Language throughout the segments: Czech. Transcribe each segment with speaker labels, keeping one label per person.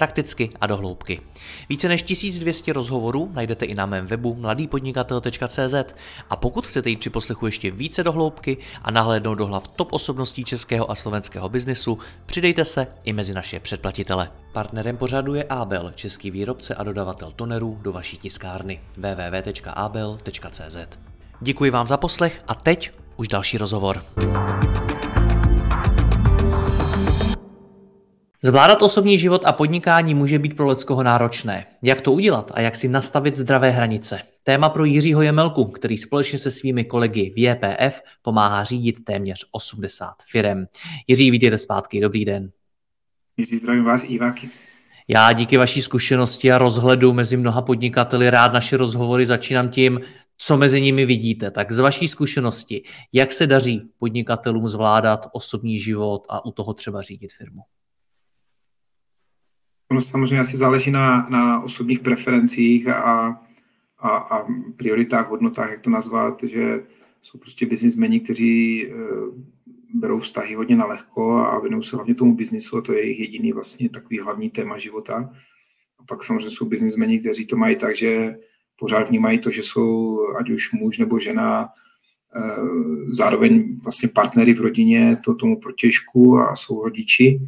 Speaker 1: prakticky a dohloubky. Více než 1200 rozhovorů najdete i na mém webu mladýpodnikatel.cz a pokud chcete jít při poslechu ještě více dohloubky a nahlédnout do hlav top osobností českého a slovenského biznesu, přidejte se i mezi naše předplatitele. Partnerem pořadu je Abel, český výrobce a dodavatel tonerů do vaší tiskárny www.abel.cz. Děkuji vám za poslech a teď už další rozhovor. Zvládat osobní život a podnikání může být pro Leckoho náročné. Jak to udělat a jak si nastavit zdravé hranice? Téma pro Jiřího Jemelku, který společně se svými kolegy v JPF pomáhá řídit téměř 80 firem. Jiří, vítejte zpátky, dobrý den.
Speaker 2: Jiří, zdravím vás, Iváky.
Speaker 1: Já díky vaší zkušenosti a rozhledu mezi mnoha podnikateli rád naše rozhovory začínám tím, co mezi nimi vidíte. Tak z vaší zkušenosti, jak se daří podnikatelům zvládat osobní život a u toho třeba řídit firmu?
Speaker 2: Ono samozřejmě asi záleží na, na osobních preferencích a, a, a prioritách, hodnotách, jak to nazvat, že jsou prostě biznismeni, kteří e, berou vztahy hodně na lehko a věnují se hlavně tomu biznisu a to je jejich jediný vlastně takový hlavní téma života. A pak samozřejmě jsou biznismeni, kteří to mají tak, že pořád vnímají to, že jsou ať už muž nebo žena, e, zároveň vlastně partnery v rodině, to tomu protěžku a jsou rodiči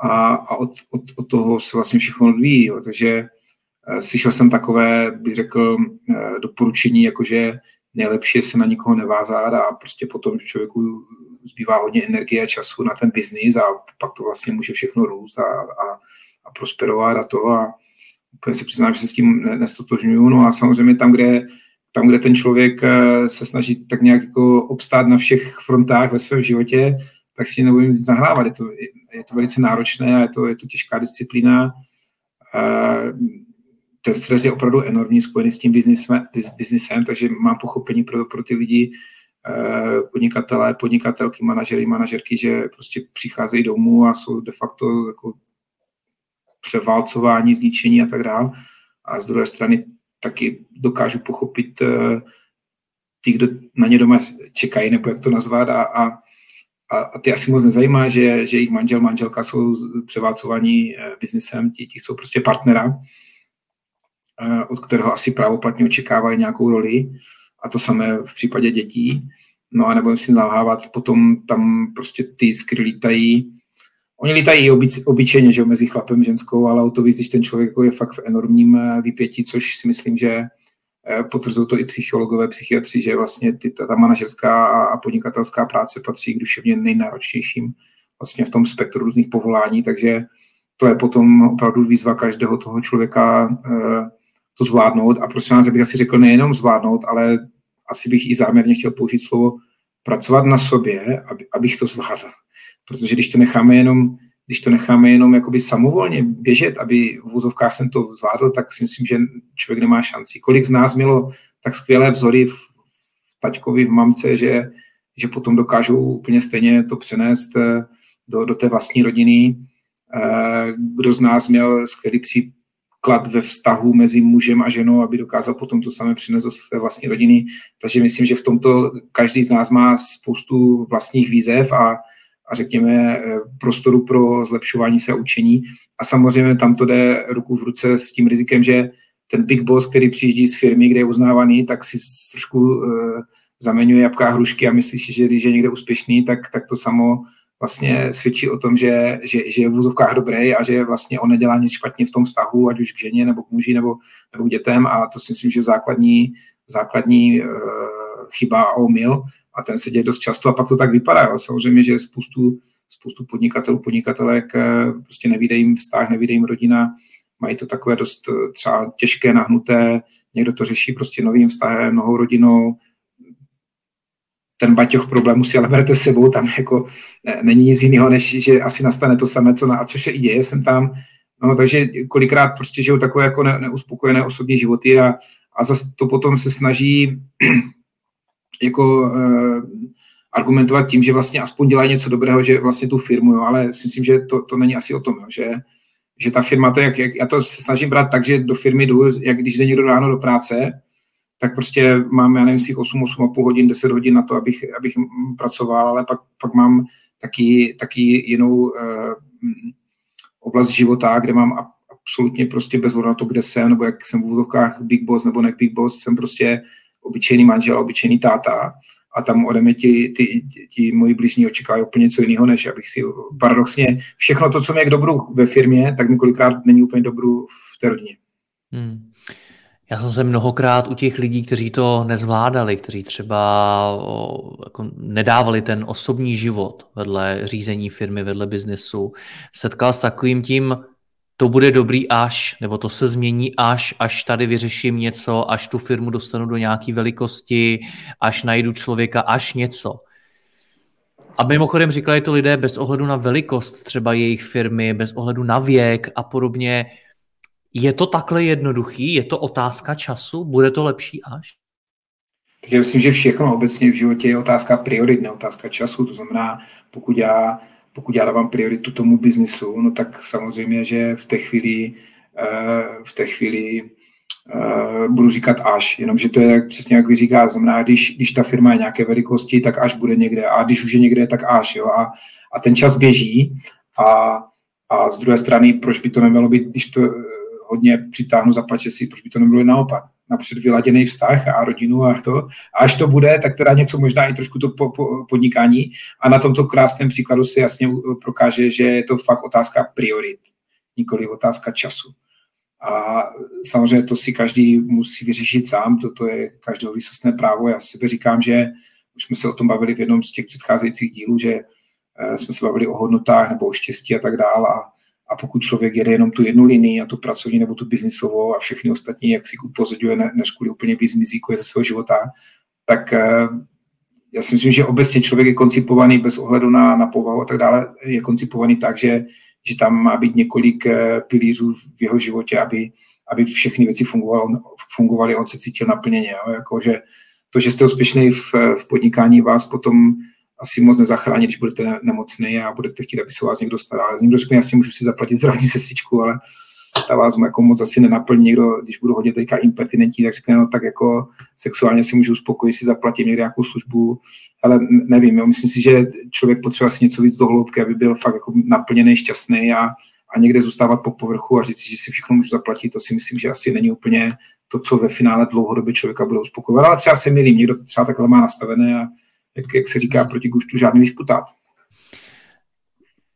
Speaker 2: a, a od, od, od toho se vlastně všechno odvíjí. Jo. Takže uh, slyšel jsem takové, bych řekl, uh, doporučení, jakože nejlepší je se na nikoho nevázat a prostě potom člověku zbývá hodně energie a času na ten biznis a pak to vlastně může všechno růst a, a, a prosperovat a to a úplně se přiznám, že se s tím nestotožňuju. No a samozřejmě tam, kde tam, kde ten člověk eh, se snaží tak nějak jako obstát na všech frontách ve svém životě, tak si nebudeme nic nahrávat. Je to, je to velice náročné a je to, je to těžká disciplína. Ten stres je opravdu enormní, spojený s tím biznisem takže mám pochopení pro, pro ty lidi, podnikatelé, podnikatelky, manažery, manažerky, že prostě přicházejí domů a jsou de facto jako převálcování, zničení a tak dále. A z druhé strany taky dokážu pochopit eh, ty, kdo na ně doma čekají, nebo jak to nazvat, a, a a, a ty asi moc nezajímá, že, že jejich manžel, manželka jsou převálcovaní eh, biznesem, ti, ti jsou prostě partnera, eh, od kterého asi právoplatně očekávají nějakou roli a to samé v případě dětí. No a nebudeme si zalhávat, potom tam prostě ty skry lítají, Oni lítají obyč, obyčejně, že mezi chlapem a ženskou, ale o to víc, když ten člověk jako je fakt v enormním eh, vypětí, což si myslím, že potvrzují to i psychologové, psychiatři, že vlastně ty, ta, ta manažerská a podnikatelská práce patří k duševně nejnáročnějším vlastně v tom spektru různých povolání, takže to je potom opravdu výzva každého toho člověka eh, to zvládnout. A prosím vás, bych asi řekl nejenom zvládnout, ale asi bych i záměrně chtěl použít slovo pracovat na sobě, aby, abych to zvládl. Protože když to necháme jenom když to necháme jenom jakoby samovolně běžet, aby v vozovkách jsem to zvládl, tak si myslím, že člověk nemá šanci. Kolik z nás mělo tak skvělé vzory v, v taťkovi, v mamce, že, že potom dokážou úplně stejně to přenést eh, do, do té vlastní rodiny. Eh, kdo z nás měl skvělý příklad ve vztahu mezi mužem a ženou, aby dokázal potom to samé přinést do své vlastní rodiny. Takže myslím, že v tomto každý z nás má spoustu vlastních výzev a, a řekněme eh, prostoru pro zlepšování se učení. A samozřejmě tam to jde ruku v ruce s tím rizikem, že ten big boss, který přijíždí z firmy, kde je uznávaný, tak si trošku uh, zaměňuje jabká hrušky a myslí si, že když je někde úspěšný, tak, tak to samo vlastně svědčí o tom, že, že, že je v vůzovkách dobrý a že vlastně on nedělá nic špatně v tom vztahu, ať už k ženě nebo k muži nebo, nebo k dětem a to si myslím, že základní, základní uh, chyba a omyl a ten se děje dost často a pak to tak vypadá. Jo. Samozřejmě, že spoustu, spoustu podnikatelů, podnikatelek eh, prostě nevíde jim vztah, nevíde jim rodina, mají to takové dost eh, třeba těžké, nahnuté, někdo to řeší prostě novým vztahem, novou rodinou, ten baťoch problémů si ale berete sebou, tam jako ne, není nic jiného, než že asi nastane to samé, co na, a což se i děje, jsem tam, no, takže kolikrát prostě žijou takové jako ne, neuspokojené osobní životy a, a zase to potom se snaží jako uh, argumentovat tím, že vlastně aspoň dělají něco dobrého, že vlastně tu firmu, jo, ale si myslím, že to, to není asi o tom, jo, že, že ta firma, to jak, jak, já to se snažím brát tak, že do firmy jdu, jak když jde někdo ráno do práce, tak prostě mám, já nevím, svých 8, 8,5 hodin, 10 hodin na to, abych, abych pracoval, ale pak, pak mám taky, taky jinou uh, oblast života, kde mám absolutně prostě bez na to, kde jsem, nebo jak jsem v úvodovkách big boss nebo ne big boss, jsem prostě obyčejný manžel, obyčejný táta a tam ode mě ti, ti, ti, ti moji blížní očekávají úplně něco jiného, než abych si paradoxně všechno to, co mě je k dobru ve firmě, tak mi kolikrát není úplně dobru v té rodině. Hmm.
Speaker 1: Já jsem se mnohokrát u těch lidí, kteří to nezvládali, kteří třeba jako nedávali ten osobní život vedle řízení firmy, vedle biznesu, setkal s takovým tím, to bude dobrý až, nebo to se změní až, až tady vyřeším něco, až tu firmu dostanu do nějaké velikosti, až najdu člověka, až něco. A mimochodem říkali to lidé bez ohledu na velikost třeba jejich firmy, bez ohledu na věk a podobně. Je to takhle jednoduchý? Je to otázka času? Bude to lepší až?
Speaker 2: Tak já myslím, že všechno obecně v životě je otázka priorit, ne otázka času. To znamená, pokud já, pokud já dávám prioritu tomu biznisu, no tak samozřejmě, že v té chvíli, eh, v té chvíli uh, budu říkat až, jenomže to je přesně jak vy říká, znamená, když, když ta firma je nějaké velikosti, tak až bude někde. A když už je někde, tak až, jo, a, a ten čas běží. A, a z druhé strany, proč by to nemělo být, když to hodně přitáhnu za si, proč by to nebylo naopak. Napřed vyladěný vztah a rodinu a to. A až to bude, tak teda něco možná i trošku to po, po, podnikání. A na tomto krásném příkladu se jasně prokáže, že je to fakt otázka priorit, nikoli otázka času. A samozřejmě to si každý musí vyřešit sám, toto je každého výsostné právo. Já sebe říkám, že už jsme se o tom bavili v jednom z těch předcházejících dílů, že eh, jsme se bavili o hodnotách nebo o štěstí a tak dále. A a pokud člověk jede jenom tu jednu linii, a tu pracovní nebo tu biznisovou a všechny ostatní, jak si upozorňuje, než kvůli úplně vyzmizíkuje ze svého života, tak eh, já si myslím, že obecně člověk je koncipovaný bez ohledu na, na povahu a tak dále, je koncipovaný tak, že, že tam má být několik eh, pilířů v jeho životě, aby, aby všechny věci fungovaly, fungovaly on se cítil naplněně. Jo? Jako, že to, že jste úspěšný v, v podnikání, vás potom asi moc nezachrání, když budete nemocný a budete chtít, aby se vás někdo staral. Někdo řekne, jasně můžu si zaplatit zdravotní sestřičku, ale ta vás jako moc asi nenaplní. Někdo, když budu hodně teďka impertinentní, tak řekne, no tak jako sexuálně si můžu uspokojit, si zaplatit někde nějakou službu, ale nevím, jo, myslím si, že člověk potřebuje si něco víc do hloubky, aby byl fakt jako naplněný, šťastný a, a někde zůstávat po povrchu a říct si, že si všechno můžu zaplatit, to si myslím, že asi není úplně to, co ve finále dlouhodobě člověka bude uspokojovat. Ale třeba se milím, někdo to třeba takhle má nastavené a jak, jak se říká, proti guštu žádný vyšputát.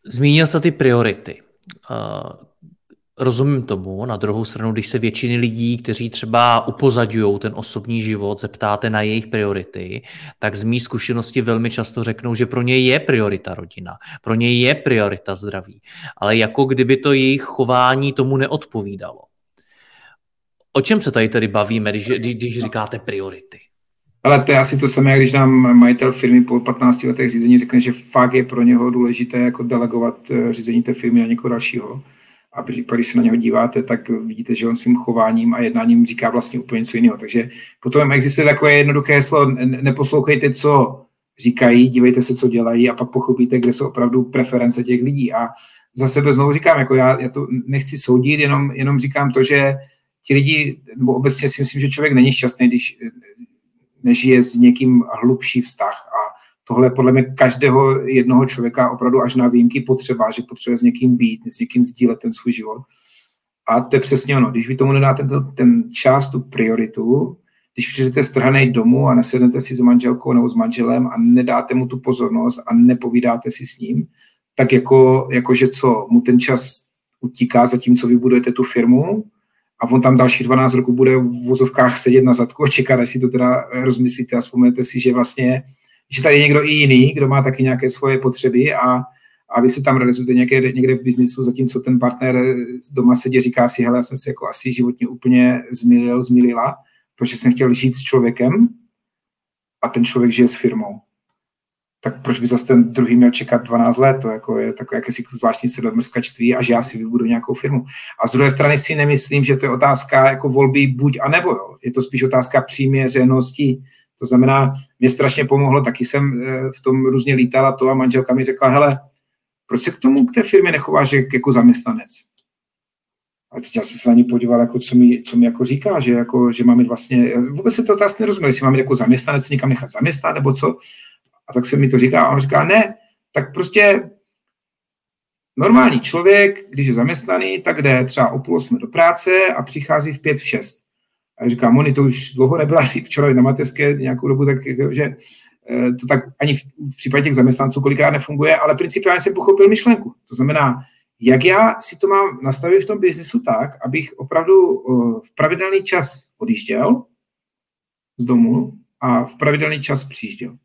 Speaker 1: Zmínil jste ty priority. Uh, rozumím tomu, na druhou stranu, když se většiny lidí, kteří třeba upozadují ten osobní život, zeptáte na jejich priority, tak z mý zkušenosti velmi často řeknou, že pro ně je priorita rodina, pro ně je priorita zdraví, ale jako kdyby to jejich chování tomu neodpovídalo. O čem se tady tedy bavíme, když, když říkáte priority?
Speaker 2: Ale to je asi to samé, když nám majitel firmy po 15 letech řízení řekne, že fakt je pro něho důležité jako delegovat eh, řízení té firmy na někoho dalšího. A když se na něho díváte, tak vidíte, že on svým chováním a jednáním říká vlastně úplně něco jiného. Takže potom existuje takové jednoduché heslo, neposlouchejte, co říkají, dívejte se, co dělají a pak pochopíte, kde jsou opravdu preference těch lidí. A za sebe znovu říkám, jako já, já to nechci soudit, jenom, jenom říkám to, že ti lidi, nebo obecně si myslím, že člověk není šťastný, když nežije s někým hlubší vztah. A tohle je podle mě každého jednoho člověka opravdu až na výjimky potřeba, že potřebuje s někým být, s někým sdílet ten svůj život. A to je přesně ono. Když vy tomu nedáte ten, ten čas, tu prioritu, když přijdete strhanej domů a nesednete si s manželkou nebo s manželem a nedáte mu tu pozornost a nepovídáte si s ním, tak jako, jako že co, mu ten čas utíká za tím, co vybudujete tu firmu, a on tam další 12 roků bude v vozovkách sedět na zadku a čekat, až si to teda rozmyslíte a vzpomenete si, že vlastně, že tady je někdo i jiný, kdo má taky nějaké svoje potřeby a, a vy se tam realizujete někde, někde v biznisu, zatímco ten partner doma sedí, říká si, hele, já jsem se jako asi životně úplně zmilil, zmilila, protože jsem chtěl žít s člověkem a ten člověk žije s firmou tak proč by zase ten druhý měl čekat 12 let, to jako je takové jakési zvláštní sedomrskačství a že já si vybudu nějakou firmu. A z druhé strany si nemyslím, že to je otázka jako volby buď a nebo, jo. je to spíš otázka přiměřenosti. To znamená, mě strašně pomohlo, taky jsem eh, v tom různě lítala to a manželka mi řekla, hele, proč se k tomu, k té firmě nechováš jako zaměstnanec? A teď já jsem se na ní podíval, jako co, mi, co mi jako říká, že, jako, že mám mít vlastně, vůbec se to otázka nerozuměl, jestli mám mít jako zaměstnanec někam nechat zaměstnat, nebo co. A tak se mi to říká a on říká, ne, tak prostě normální člověk, když je zaměstnaný, tak jde třeba o půl osmi do práce a přichází v pět, v šest. A já říkám, Moni, to už dlouho nebyla asi včera na mateřské nějakou dobu, tak že eh, to tak ani v, v případě těch zaměstnanců kolikrát nefunguje, ale principiálně jsem pochopil myšlenku. To znamená, jak já si to mám nastavit v tom biznisu tak, abych opravdu eh, v pravidelný čas odjížděl z domu a v pravidelný čas přijížděl.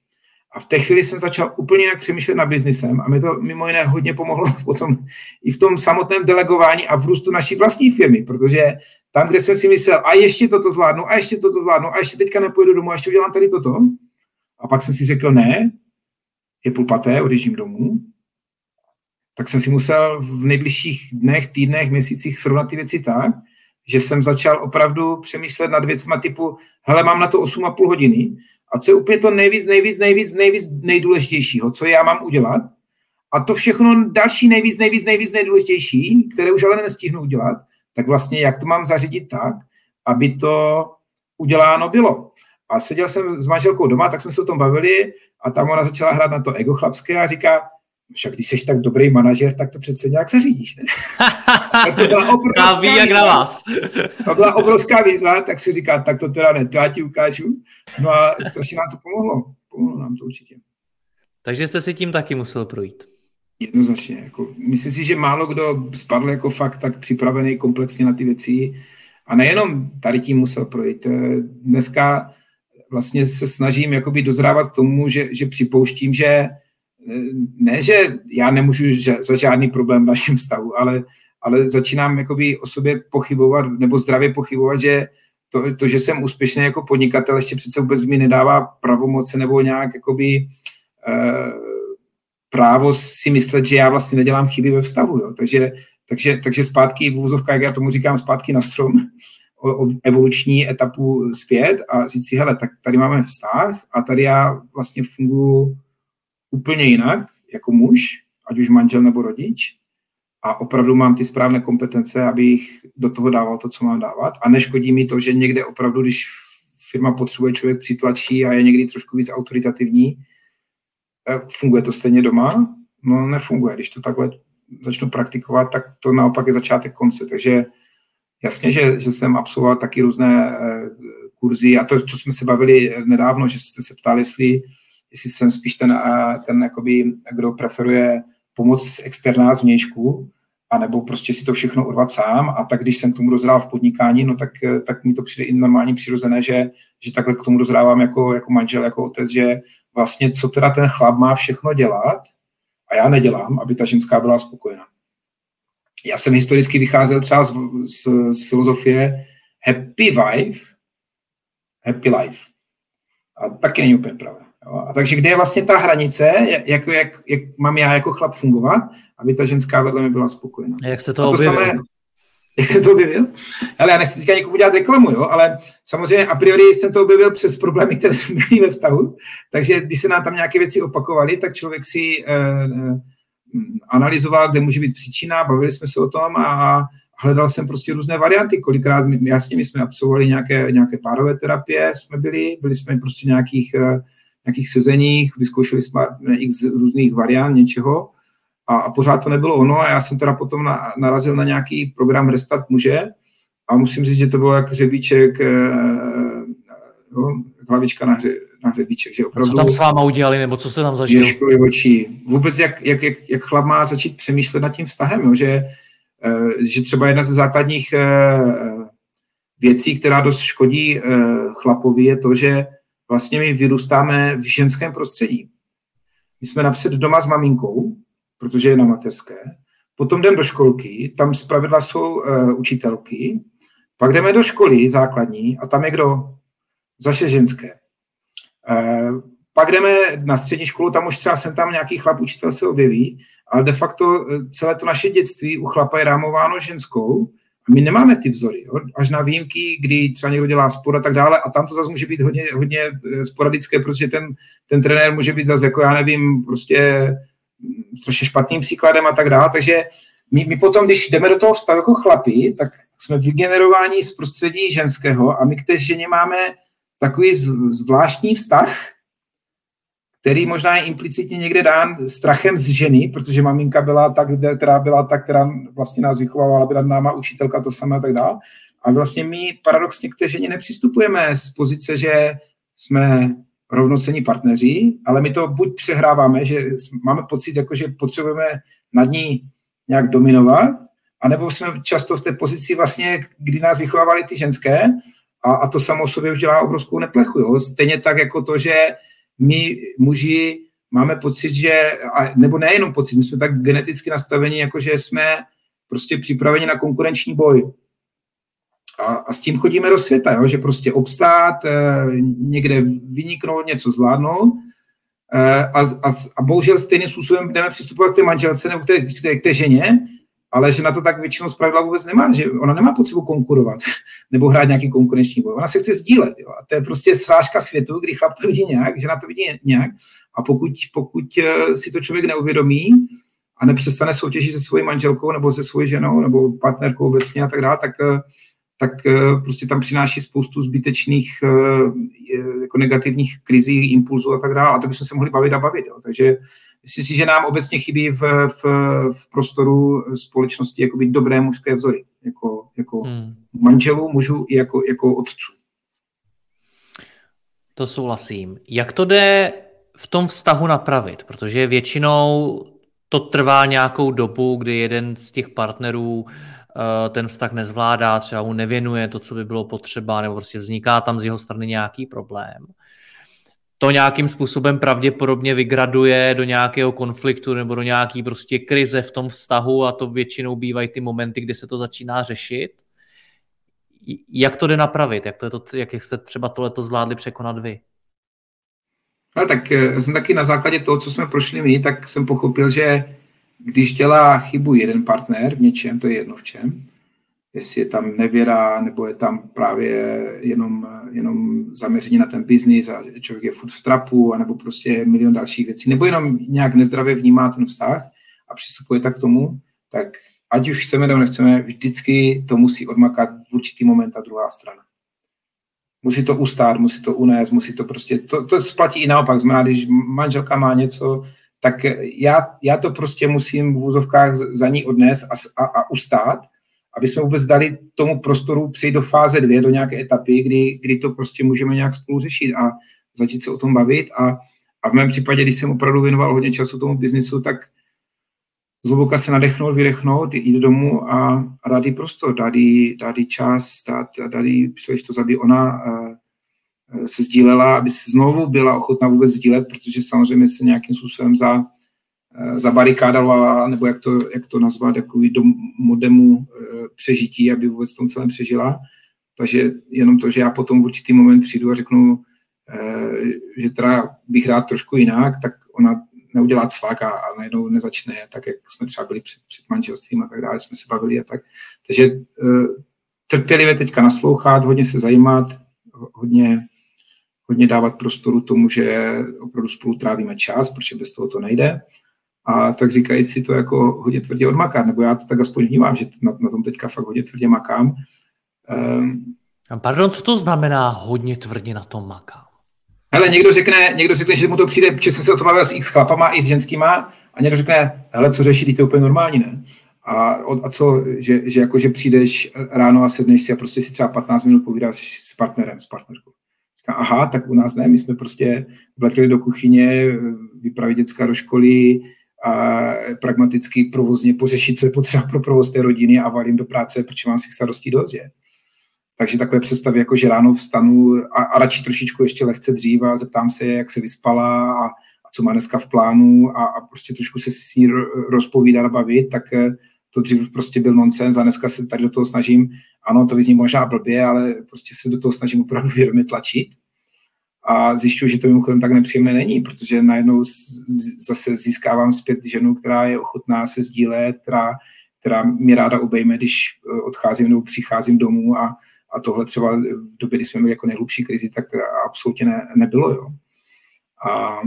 Speaker 2: A v té chvíli jsem začal úplně jinak přemýšlet nad biznisem a mi to mimo jiné hodně pomohlo potom i v tom samotném delegování a v růstu naší vlastní firmy, protože tam, kde jsem si myslel, a ještě toto zvládnu, a ještě toto zvládnu, a ještě teďka nepůjdu domů, a ještě udělám tady toto. A pak jsem si řekl, ne, je půl paté, odjíždím domů, tak jsem si musel v nejbližších dnech, týdnech, měsících srovnat ty věci tak, že jsem začal opravdu přemýšlet nad věcma typu, hele, mám na to 8,5 hodiny a co je úplně to nejvíc, nejvíc, nejvíc, nejvíc nejdůležitějšího, co já mám udělat. A to všechno další nejvíc, nejvíc, nejvíc nejdůležitější, které už ale nestihnu udělat, tak vlastně jak to mám zařídit tak, aby to uděláno bylo. A seděl jsem s manželkou doma, tak jsme se o tom bavili a tam ona začala hrát na to ego chlapské a říká, však když jsi tak dobrý manažer, tak to přece nějak zařídíš, ne?
Speaker 1: tak to byla obrovská ví, jak na vás.
Speaker 2: to byla obrovská výzva, tak si říká, tak to teda ne, to já ti ukážu. No a strašně nám to pomohlo. Pomohlo nám to určitě.
Speaker 1: Takže jste si tím taky musel projít.
Speaker 2: Jednoznačně. Jako, myslím si, že málo kdo spadl jako fakt tak připravený komplexně na ty věci. A nejenom tady tím musel projít. Dneska vlastně se snažím jakoby dozrávat k tomu, že, že připouštím, že ne, že já nemůžu za žádný problém v našem vztahu, ale, ale začínám jakoby o sobě pochybovat nebo zdravě pochybovat, že to, to, že jsem úspěšný jako podnikatel, ještě přece vůbec mi nedává pravomoce nebo nějak jakoby eh, právo si myslet, že já vlastně nedělám chyby ve vztahu. Jo. Takže, takže, takže zpátky v úzovkách, jak já tomu říkám, zpátky na strom, o, o evoluční etapu zpět a říct si, hele, tak tady máme vztah a tady já vlastně funguji úplně jinak jako muž, ať už manžel nebo rodič, a opravdu mám ty správné kompetence, abych do toho dával to, co mám dávat. A neškodí mi to, že někde opravdu, když firma potřebuje, člověk přitlačí a je někdy trošku víc autoritativní, eh, funguje to stejně doma? No nefunguje. Když to takhle začnu praktikovat, tak to naopak je začátek konce. Takže jasně, že, že jsem absolvoval taky různé eh, kurzy a to, co jsme se bavili nedávno, že jste se ptali, jestli jestli jsem spíš ten, ten jakoby, kdo preferuje pomoc z externá zvnějšku, anebo prostě si to všechno urvat sám a tak když jsem tomu dozrál v podnikání, no tak, tak mi to přijde i normálně přirozené, že, že takhle k tomu dozrávám jako, jako manžel, jako otec, že vlastně co teda ten chlap má všechno dělat a já nedělám, aby ta ženská byla spokojená. Já jsem historicky vycházel třeba z, z, z filozofie happy wife, happy life. A taky není úplně pravda. Jo? A takže kde je vlastně ta hranice, jak, jak, jak mám já jako chlap fungovat, aby ta ženská vedle mě byla spokojená.
Speaker 1: Jak se to, to objevil? Samé,
Speaker 2: jak se to objevil? Ale já nechci teďka někomu dělat reklamu, jo? ale samozřejmě a priori jsem to objevil přes problémy, které jsme měli ve vztahu, takže když se nám tam nějaké věci opakovaly, tak člověk si eh, eh, analyzoval, kde může být příčina, bavili jsme se o tom a hledal jsem prostě různé varianty. Kolikrát, jasně, my jsme absolvovali nějaké, nějaké párové terapie, jsme byli, byli jsme prostě nějakých eh, nějakých sezeních, vyzkoušeli jsme x různých variant něčeho a, a pořád to nebylo ono a já jsem teda potom na, narazil na nějaký program Restart muže a musím říct, že to bylo jak hřebíček, eh, jo, hlavička na, hře, na hřebíček. Že opravdu
Speaker 1: co tam s váma udělali, nebo co jste tam zažili?
Speaker 2: očí. Vůbec jak, jak, jak, jak chlap má začít přemýšlet nad tím vztahem, jo, že, eh, že třeba jedna ze základních eh, věcí, která dost škodí chlapovi, je to, že vlastně my vyrůstáme v ženském prostředí. My jsme napřed doma s maminkou, protože je na mateřské, potom jdeme do školky, tam zpravidla jsou uh, učitelky, pak jdeme do školy základní a tam je kdo? Zaše ženské. Uh, pak jdeme na střední školu, tam už třeba jsem tam nějaký chlap učitel se objeví, ale de facto eh, celé to naše dětství u chlapa je rámováno ženskou a my nemáme ty vzory, jo? až na výjimky, kdy třeba někdo dělá sport a tak dále a tam to zase může být hodně, hodně eh, sporadické, protože ten, ten trenér může být zase jako já nevím, prostě mm, strašně špatným příkladem a tak dále, takže my, my potom, když jdeme do toho vztahu jako chlapi, tak jsme vygenerováni z prostředí ženského a my k té ženě máme takový zvláštní vztah, který možná je implicitně někde dán strachem z ženy, protože maminka byla tak, která byla ta, která vlastně nás vychovávala, byla náma učitelka, to samé a tak dále. A vlastně my paradoxně k té ženě nepřistupujeme z pozice, že jsme rovnocení partneři, ale my to buď přehráváme, že máme pocit, jako že potřebujeme nad ní nějak dominovat, anebo jsme často v té pozici vlastně, kdy nás vychovávali ty ženské a, a to samo sobě už dělá obrovskou neplechu. Jo? Stejně tak jako to, že my muži máme pocit, že, nebo nejenom pocit, my jsme tak geneticky nastaveni, jako že jsme prostě připraveni na konkurenční boj. A, a s tím chodíme do světa, jo? že prostě obstát, e, někde vyniknout, něco zvládnout e, a, a, a bohužel stejným způsobem jdeme přistupovat k té manželce nebo k té, k té, k té ženě, ale že na to tak většinou zpravidla vůbec nemá, že ona nemá potřebu konkurovat nebo hrát nějaký konkurenční boj. Ona se chce sdílet. Jo? A to je prostě srážka světu, kdy chlap to vidí nějak, že na to vidí nějak. A pokud, pokud eh, si to člověk neuvědomí a nepřestane soutěžit se svojí manželkou nebo se svojí ženou nebo partnerkou obecně a tak dále, tak, eh, tak eh, prostě tam přináší spoustu zbytečných jako negativních krizí, impulzů a tak dále. A to bychom se mohli bavit a bavit. Jo? Takže Myslím si, že nám obecně chybí v, v, v prostoru společnosti jako být dobré mužské vzory, jako, jako hmm. manželů, mužů i jako, jako otců.
Speaker 1: To souhlasím. Jak to jde v tom vztahu napravit? Protože většinou to trvá nějakou dobu, kdy jeden z těch partnerů eh, ten vztah nezvládá, třeba mu nevěnuje to, co by bylo potřeba, nebo prostě vzniká tam z jeho strany nějaký problém to nějakým způsobem pravděpodobně vygraduje do nějakého konfliktu nebo do nějaké prostě krize v tom vztahu a to většinou bývají ty momenty, kdy se to začíná řešit. Jak to jde napravit? Jak, to je to, jak jste třeba tohleto zvládli překonat vy?
Speaker 2: Ale tak eh, jsem taky na základě toho, co jsme prošli my, tak jsem pochopil, že když dělá chybu jeden partner v něčem, to je jedno v čem, jestli je tam nevěra, nebo je tam právě jenom, jenom zaměření na ten biznis a člověk je furt v trapu, anebo prostě milion dalších věcí, nebo jenom nějak nezdravě vnímá ten vztah a přistupuje tak k tomu, tak ať už chceme nebo nechceme, vždycky to musí odmakat v určitý moment ta druhá strana. Musí to ustát, musí to unést, musí to prostě, to, to platí i naopak, znamená, když manželka má něco, tak já, já to prostě musím v úzovkách za ní odnést a, a, a ustát, aby jsme vůbec dali tomu prostoru přijít do fáze dvě, do nějaké etapy, kdy, kdy to prostě můžeme nějak spolu řešit a začít se o tom bavit. A, a v mém případě, když jsem opravdu věnoval hodně času tomu biznisu, tak zhluboka se nadechnout, vydechnout, jít domů a, a dát jí prostor, dát jí, dát jí čas, dát, dát jí příležitost, aby ona uh, se sdílela, aby se znovu byla ochotná vůbec sdílet, protože samozřejmě se nějakým způsobem za, Eh, zabarikádovala, nebo jak to, jak to nazvat, takový do modemu eh, přežití, aby vůbec v tom celém přežila. Takže jenom to, že já potom v určitý moment přijdu a řeknu, eh, že teda bych rád trošku jinak, tak ona neudělá cvak a, a najednou nezačne, tak jak jsme třeba byli před, před manželstvím a tak dále, jsme se bavili a tak. Takže trpělivě teďka naslouchat, hodně se zajímat, hodně, hodně dávat prostoru tomu, že opravdu spolu trávíme čas, protože bez toho to nejde a tak říkají si to jako hodně tvrdě odmakat, nebo já to tak aspoň vnímám, že na, na tom teďka fakt hodně tvrdě makám.
Speaker 1: Um, Pardon, co to znamená hodně tvrdě na tom makám?
Speaker 2: Hele, někdo řekne, někdo řekne, že mu to přijde, že jsem se o tom bavil s x chlapama i s ženskýma a někdo řekne, hele, co řešit, to je úplně normální, ne? A, a co, že, že jako, že přijdeš ráno a sedneš si a prostě si třeba 15 minut povídáš s partnerem, s partnerkou. Říká, aha, tak u nás ne, my jsme prostě vletěli do kuchyně, vypravit děcka do školy, a pragmaticky provozně pořešit, co je potřeba pro provoz té rodiny a valím do práce, protože mám svých starostí dost, že? Takže takové představy, jako že ráno vstanu a, a radši trošičku ještě lehce dřív a zeptám se, jak se vyspala a, a co má dneska v plánu a, a prostě trošku se s ní rozpovídat a bavit, tak eh, to dřív prostě byl nonsens a dneska se tady do toho snažím, ano, to vyzní možná blbě, ale prostě se do toho snažím opravdu vědomě tlačit a zjišťuji, že to mimochodem tak nepříjemné není, protože najednou zase získávám zpět ženu, která je ochotná se sdílet, která, která mě ráda obejme, když eh, odcházím nebo přicházím domů a, a tohle třeba v době, kdy jsme měli jako nejhlubší krizi, tak absolutně ne, nebylo. Jo. A,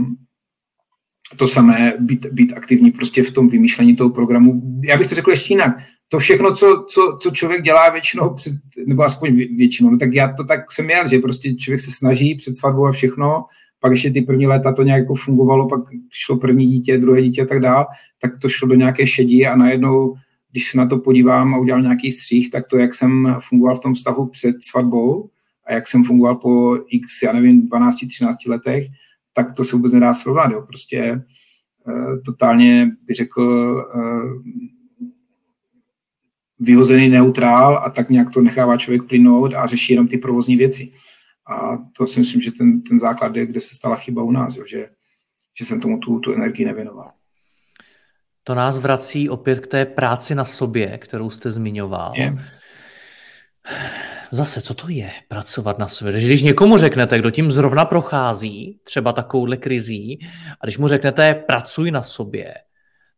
Speaker 2: to samé, být, být aktivní prostě v tom vymýšlení toho programu. Já bych to řekl ještě jinak. To všechno, co, co, co člověk dělá většinou, nebo aspoň většinou, no tak já to tak jsem měl, že prostě člověk se snaží před svatbou a všechno, pak ještě ty první léta to nějak jako fungovalo, pak přišlo první dítě, druhé dítě a tak dále, tak to šlo do nějaké šedí a najednou, když se na to podívám a udělal nějaký střih, tak to, jak jsem fungoval v tom vztahu před svatbou a jak jsem fungoval po x, já nevím, 12-13 letech, tak to se vůbec nedá srovnat. Jo. Prostě uh, totálně bych řekl uh, vyhozený neutrál a tak nějak to nechává člověk plynout a řeší jenom ty provozní věci. A to si myslím, že ten, ten základ je, kde se stala chyba u nás, jo, že, že jsem tomu tu, tu energii nevěnoval.
Speaker 1: To nás vrací opět k té práci na sobě, kterou jste zmiňoval. Je. Zase, co to je pracovat na sobě? Když někomu řeknete, kdo tím zrovna prochází, třeba takovouhle krizí, a když mu řeknete, pracuj na sobě,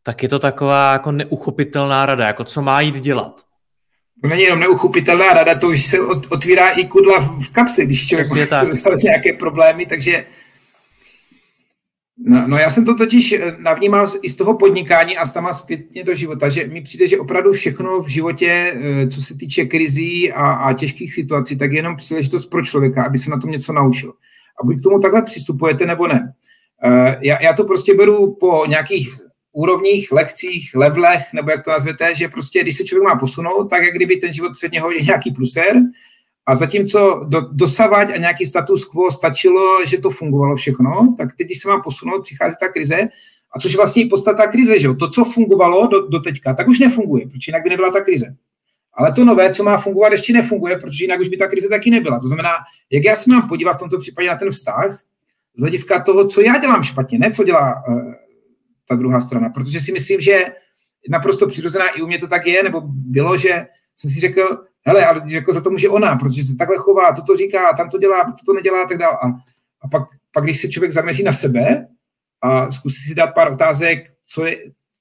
Speaker 1: tak je to taková jako neuchopitelná rada, jako co má jít dělat.
Speaker 2: To není jenom neuchopitelná rada, to už se otvírá i kudla v kapse, když člověk má nějaké problémy, takže No, no já jsem to totiž eh, navnímal i z toho podnikání a tam zpětně do života, že mi přijde, že opravdu všechno v životě, eh, co se týče krizí a, a těžkých situací, tak je jenom příležitost pro člověka, aby se na tom něco naučil. A buď k tomu takhle přistupujete, nebo ne. Eh, já, já to prostě beru po nějakých úrovních, lekcích, levelech, nebo jak to nazvete, že prostě, když se člověk má posunout, tak jak kdyby ten život před něho je nějaký pluser, a zatímco do, dosavať a nějaký status quo stačilo, že to fungovalo všechno, tak teď, když se má posunout, přichází ta krize, a což je vlastně podstata krize, že jo? To, co fungovalo do, do teďka, tak už nefunguje, protože jinak by nebyla ta krize. Ale to nové, co má fungovat, ještě nefunguje, protože jinak už by ta krize taky nebyla. To znamená, jak já se mám podívat v tomto případě na ten vztah, z hlediska toho, co já dělám špatně, ne co dělá uh, ta druhá strana. Protože si myslím, že naprosto přirozená i u mě to tak je, nebo bylo, že jsem si řekl, hele, ale jako za to může ona, protože se takhle chová, toto říká, tam to dělá, toto nedělá a tak dále. A, a pak, pak, když se člověk zaměří na sebe a zkusí si dát pár otázek, co je,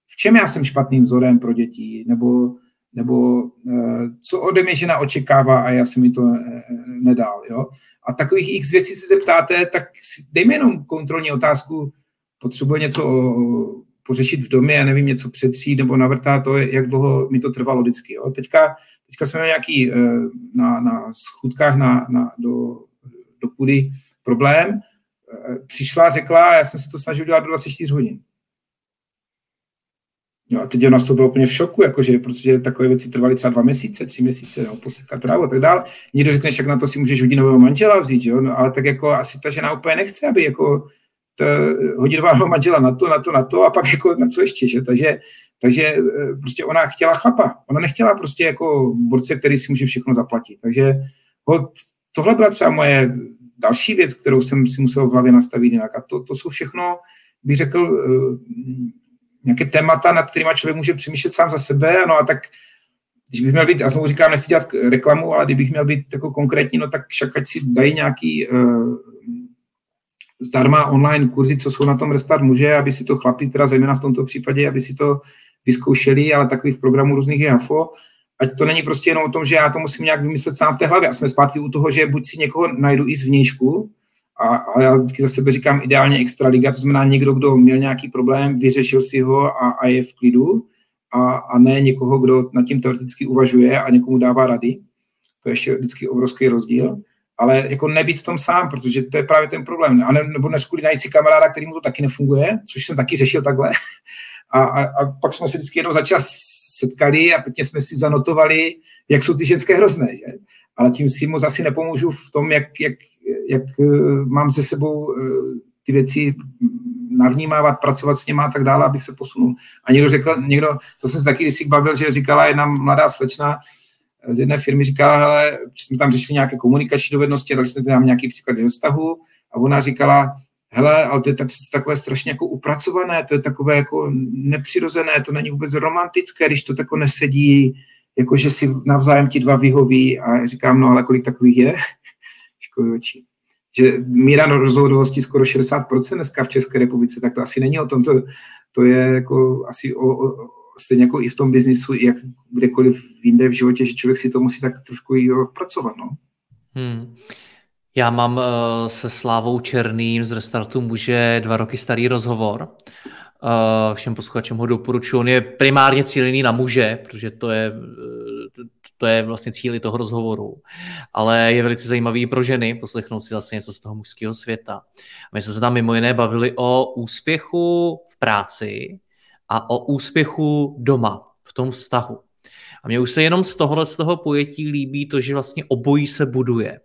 Speaker 2: v čem já jsem špatným vzorem pro děti, nebo, nebo uh, co ode mě žena očekává a já jsem mi to uh, nedal. Jo? A takových x věcí se zeptáte, tak dejme jenom kontrolní otázku, potřebuje něco pořešit v domě, já nevím, něco přetřít nebo navrtá, to jak dlouho mi to trvalo vždycky. Jo? Teďka Teďka jsme nějaký eh, na, na schůdkách na, na, do, do půdy problém. Eh, přišla, řekla, já jsem se to snažil dělat do 24 hodin. No a teď ona to bylo úplně v šoku, jakože, protože takové věci trvaly třeba dva měsíce, tři měsíce, no, posekat právo a tak dále. Někdo řekne, jak na to si můžeš hodinového manžela vzít, jo? No, ale tak jako asi ta žena úplně nechce, aby jako ta hodinového manžela na to, na to, na to a pak jako na co ještě, že? Takže takže eh, prostě ona chtěla chlapa. Ona nechtěla prostě jako borce, který si může všechno zaplatit. Takže tohle byla třeba moje další věc, kterou jsem si musel v hlavě nastavit jinak. A to, to jsou všechno, bych řekl, eh, nějaké témata, nad kterými člověk může přemýšlet sám za sebe. No a tak, když bych měl být, já znovu říkám, nechci dělat reklamu, ale kdybych měl být jako konkrétní, no tak však ať si dají nějaký uh, zdarma online kurzy, co jsou na tom Restart muže, aby si to chlapi, teda zejména v tomto případě, aby si to vyzkoušeli, ale takových programů různých je hafo. Ať to není prostě jenom o tom, že já to musím nějak vymyslet sám v té hlavě. A jsme zpátky u toho, že buď si někoho najdu i zvnějšku, a, a já vždycky za sebe říkám ideálně extra liga, to znamená někdo, kdo měl nějaký problém, vyřešil si ho a, a je v klidu, a, a ne někoho, kdo nad tím teoreticky uvažuje a někomu dává rady. To je ještě vždycky obrovský rozdíl. Ale jako nebýt v tom sám, protože to je právě ten problém. A ne, nebo než najít si kamaráda, který mu to taky nefunguje, což jsem taky řešil takhle, a, a, a pak jsme se vždycky jednou za čas setkali a pěkně jsme si zanotovali, jak jsou ty ženské hrozné. Že? Ale tím si moc asi nepomůžu v tom, jak, jak, jak eh, mám se sebou eh, ty věci navnímávat, pracovat s něma a tak dále, abych se posunul. A někdo řekl, někdo, to jsem se taky kdysi bavil, že říkala jedna mladá slečna z jedné firmy, říkala, hele, jsme tam řešili nějaké komunikační dovednosti, dali jsme tam nějaký příklad vztahu a ona říkala, hele, ale to je tak, takové strašně jako upracované, to je takové jako nepřirozené, to není vůbec romantické, když to tako nesedí, jako že si navzájem ti dva vyhoví a říkám, no ale kolik takových je? Školy oči. Že míra rozhodovosti skoro 60% dneska v České republice, tak to asi není o tom, to, to je jako asi o, o, stejně jako i v tom biznisu, jak kdekoliv jinde v životě, že člověk si to musí tak trošku i pracovat, no. Hmm.
Speaker 1: Já mám uh, se Slávou Černým z Restartu muže dva roky starý rozhovor. Uh, všem posluchačům ho doporučuji. On je primárně cílený na muže, protože to je, uh, to je vlastně cíl toho rozhovoru. Ale je velice zajímavý pro ženy, poslechnout si zase něco z toho mužského světa. My jsme se tam mimo jiné bavili o úspěchu v práci a o úspěchu doma, v tom vztahu. A mně už se jenom z tohohle z toho pojetí líbí to, že vlastně obojí se buduje.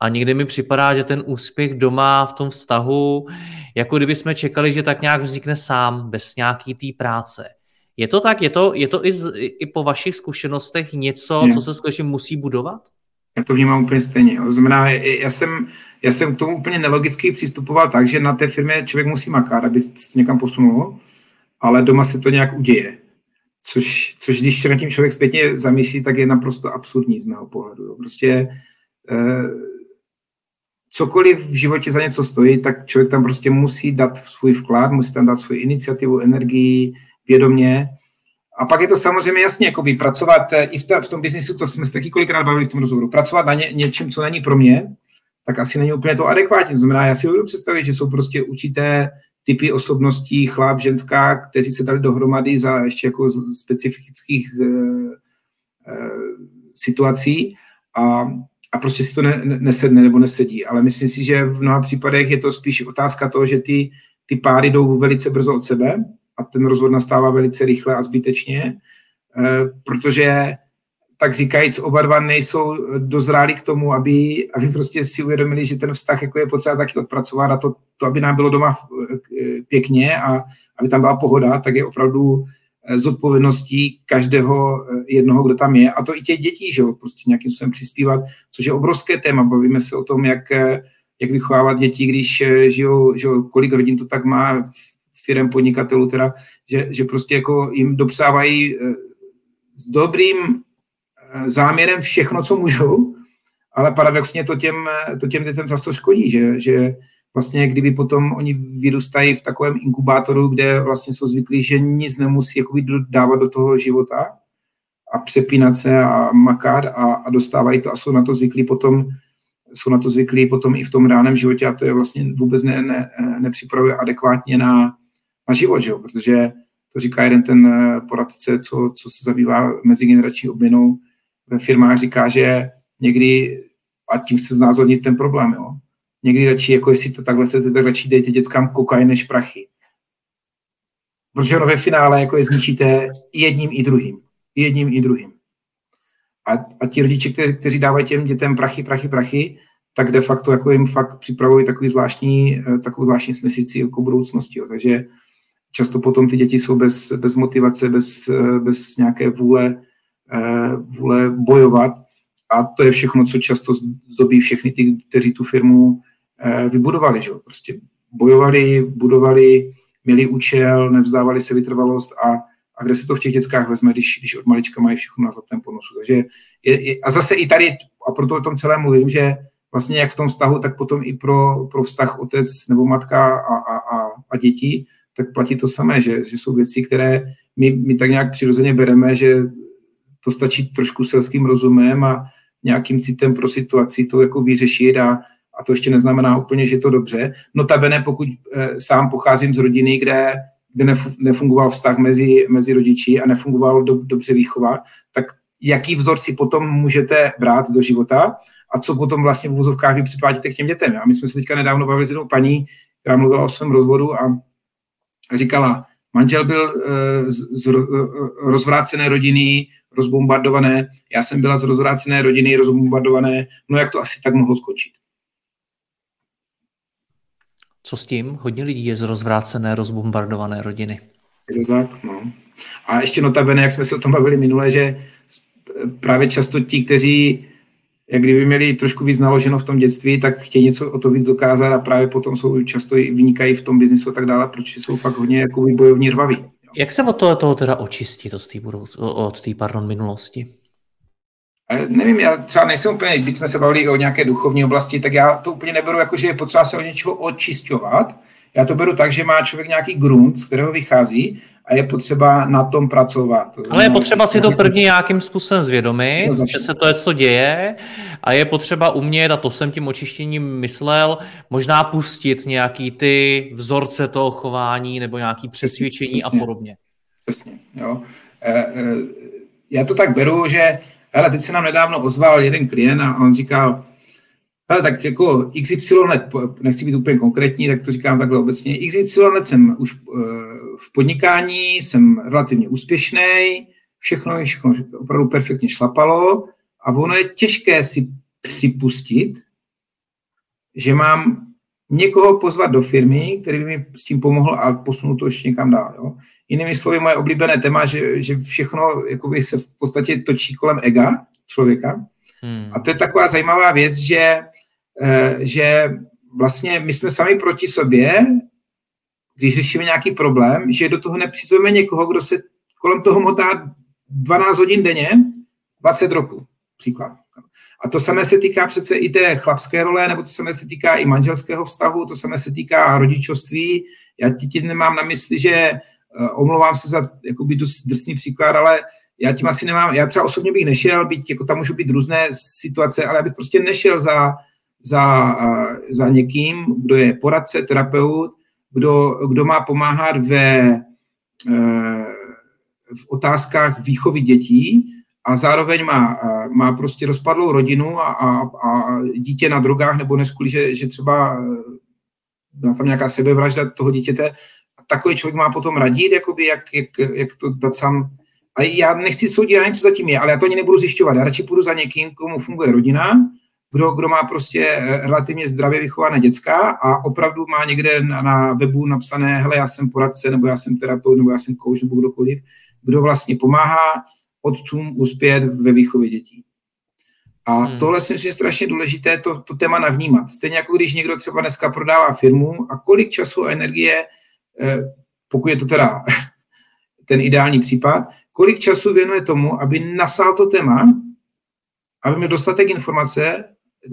Speaker 1: A někdy mi připadá, že ten úspěch doma v tom vztahu, jako kdyby jsme čekali, že tak nějak vznikne sám, bez nějaký té práce. Je to tak? Je to, je to i, z, i po vašich zkušenostech něco, ne. co se skutečně musí budovat?
Speaker 2: Já to vnímám úplně stejně. To znamená, já jsem, já jsem k tomu úplně nelogicky přistupoval tak, že na té firmě člověk musí makat, aby se někam posunulo, ale doma se to nějak uděje. Což, což když se na tím člověk zpětně zamyslí, tak je naprosto absurdní z mého pohledu. Prostě eh, cokoliv v životě za něco stojí, tak člověk tam prostě musí dát svůj vklad, musí tam dát svou iniciativu, energii, vědomě. A pak je to samozřejmě jasně, jakoby pracovat eh, i v, ta, v tom biznisu, to jsme se taky kolikrát bavili v tom rozhovoru, pracovat na ně, něčem, co není pro mě, tak asi není úplně to adekvátní. To znamená, já si budu představit, že jsou prostě určité typy osobností, chlap, ženská, kteří se dali dohromady za ještě jako specifických e, e, situací a, a prostě si to ne, nesedne nebo nesedí. Ale myslím si, že v mnoha případech je to spíš otázka toho, že ty, ty páry jdou velice brzo od sebe a ten rozvod nastává velice rychle a zbytečně, eh, protože tak říkajíc, oba dva nejsou dozráli k tomu, aby, aby prostě si uvědomili, že ten vztah jako je potřeba taky odpracovat a to, to, aby nám bylo doma eh, pěkně a aby tam byla pohoda, tak je opravdu eh, zodpovědností každého jednoho, kdo tam je. A to i těch dětí, že jo, prostě nějakým způsobem přispívat, což je obrovské téma. Bavíme se o tom, jak, jak vychovávat děti, když žijou, že jo, kolik rodin to tak má firm podnikatelů, teda, že, že prostě jako jim dopsávají eh, s dobrým eh, záměrem všechno, co můžou, ale paradoxně to těm, to těm dětem zase škodí, že, že vlastně kdyby potom oni vyrůstají v takovém inkubátoru, kde vlastně jsou zvyklí, že nic nemusí jakoby dávat do toho života a přepínat se a makat a, a dostávají to a jsou na to zvyklí potom jsou na to zvyklí potom i v tom reálném životě a to je vlastně vůbec ne, ne, nepřipravuje adekvátně na, na život, jo? protože to říká jeden ten poradce, co, co se zabývá mezigenerační obměnou ve firmách, říká, že někdy, a tím chce znázornit ten problém, jo? někdy radši, jako jestli to takhle chcete, tak radši dejte dětskám kokain než prachy. Protože ono ve finále jako je zničíte jedním i druhým. Jedním i druhým. A, a ti rodiče, kteří, kteří dávají těm dětem prachy, prachy, prachy, tak de facto jako jim fakt připravují takový zvláštní, eh, takovou zvláštní smyslici jako budoucnosti. Jo. Takže často potom ty děti jsou bez, bez motivace, bez, bez nějaké vůle, eh, vůle bojovat a to je všechno, co často zdobí všechny ty, kteří tu firmu eh, vybudovali. Že? Prostě bojovali, budovali, měli účel, nevzdávali se vytrvalost a, a kde se to v těch dětskách vezme, když, když od malička mají všechno na zlatém ponosu. Takže je, je, a zase i tady, a proto o tom celé mluvím, že vlastně jak v tom vztahu, tak potom i pro, pro vztah otec nebo matka a, a, a, a děti, tak platí to samé, že, že jsou věci, které my, my tak nějak přirozeně bereme, že to stačí trošku selským rozumem a nějakým citem pro situaci to jako vyřešit a, a to ještě neznamená úplně, že je to dobře. Notabene, pokud e, sám pocházím z rodiny, kde, kde nefungoval vztah mezi, mezi rodiči a nefungoval do, dobře výchova, tak jaký vzor si potom můžete brát do života a co potom vlastně v vůzovkách vy předvádíte k těm dětem. A my jsme se teďka nedávno bavili s jednou paní, která mluvila o svém rozvodu a říkala, manžel byl uh, z, rozvrácené rodiny, rozbombardované, já jsem byla z rozvrácené rodiny, rozbombardované, no jak to asi tak mohlo skočit?
Speaker 1: Co s tím? Hodně lidí je z rozvrácené, rozbombardované rodiny.
Speaker 2: Je to tak, no. A ještě notabene, jak jsme se o tom bavili minule, že právě často ti, kteří jak kdyby měli trošku víc naloženo v tom dětství, tak chtějí něco o to víc dokázat a právě potom jsou často i vynikají v tom biznisu a tak dále, protože jsou fakt hodně jako bojovní rvaví.
Speaker 1: Jak se od toho, toho teda očistit od té od pardon, minulosti?
Speaker 2: Nevím, já třeba nejsem úplně, když jsme se bavili o nějaké duchovní oblasti, tak já to úplně neberu jako, že je potřeba se o něčeho očistovat, Já to beru tak, že má člověk nějaký grunt, z kterého vychází a je potřeba na tom pracovat.
Speaker 1: Ale je potřeba si to první nějakým způsobem zvědomit, no, že se to je, co děje a je potřeba umět, a to jsem tím očištěním myslel, možná pustit nějaký ty vzorce toho chování nebo nějaký přesvědčení přesně, a podobně.
Speaker 2: Přesně, jo. E, e, já to tak beru, že hele, teď se nám nedávno ozval jeden klient a on říkal, ale tak jako XY let, nechci být úplně konkrétní, tak to říkám takhle obecně, XY jsem už eh, v podnikání, jsem relativně úspěšný, všechno, všechno opravdu perfektně šlapalo a ono je těžké si připustit, že mám někoho pozvat do firmy, který by mi s tím pomohl a posunul to ještě někam dál. Jo? Jinými slovy, moje oblíbené téma, že, že všechno se v podstatě točí kolem ega člověka. Hmm. A to je taková zajímavá věc, že Eh, že vlastně my jsme sami proti sobě, když řešíme nějaký problém, že do toho nepřizveme někoho, kdo se kolem toho motá 12 hodin denně, 20 roku, příklad. A to samé se týká přece i té chlapské role, nebo to samé se týká i manželského vztahu, to samé se týká rodičovství. Já ti nemám na mysli, že uh, omlouvám se za jakoby dost drsný příklad, ale já tím asi nemám, já třeba osobně bych nešel, byť jako tam můžou být různé situace, ale já bych prostě nešel za za, za někým, kdo je poradce, terapeut, kdo, kdo má pomáhat ve, e, v otázkách výchovy dětí a zároveň má, má prostě rozpadlou rodinu a, a, a dítě na drogách, nebo dnes že, že třeba e, byla tam nějaká sebevražda toho dítěte, takový člověk má potom radit, jakoby jak, jak, jak to dát sám. A já nechci soudit, ani co zatím je, ale já to ani nebudu zjišťovat. Já radši půjdu za někým, komu funguje rodina, kdo, kdo má prostě eh, relativně zdravě vychované děcka a opravdu má někde na, na webu napsané, hele, já jsem poradce, nebo já jsem terapeut, nebo já jsem kouč, nebo kdokoliv, kdo vlastně pomáhá otcům uspět ve výchově dětí. A hmm. tohle si myslím, že je strašně důležité to, to téma navnímat. Stejně jako když někdo třeba dneska prodává firmu a kolik času a energie, eh, pokud je to teda ten ideální případ, kolik času věnuje tomu, aby nasál to téma, aby měl dostatek informace,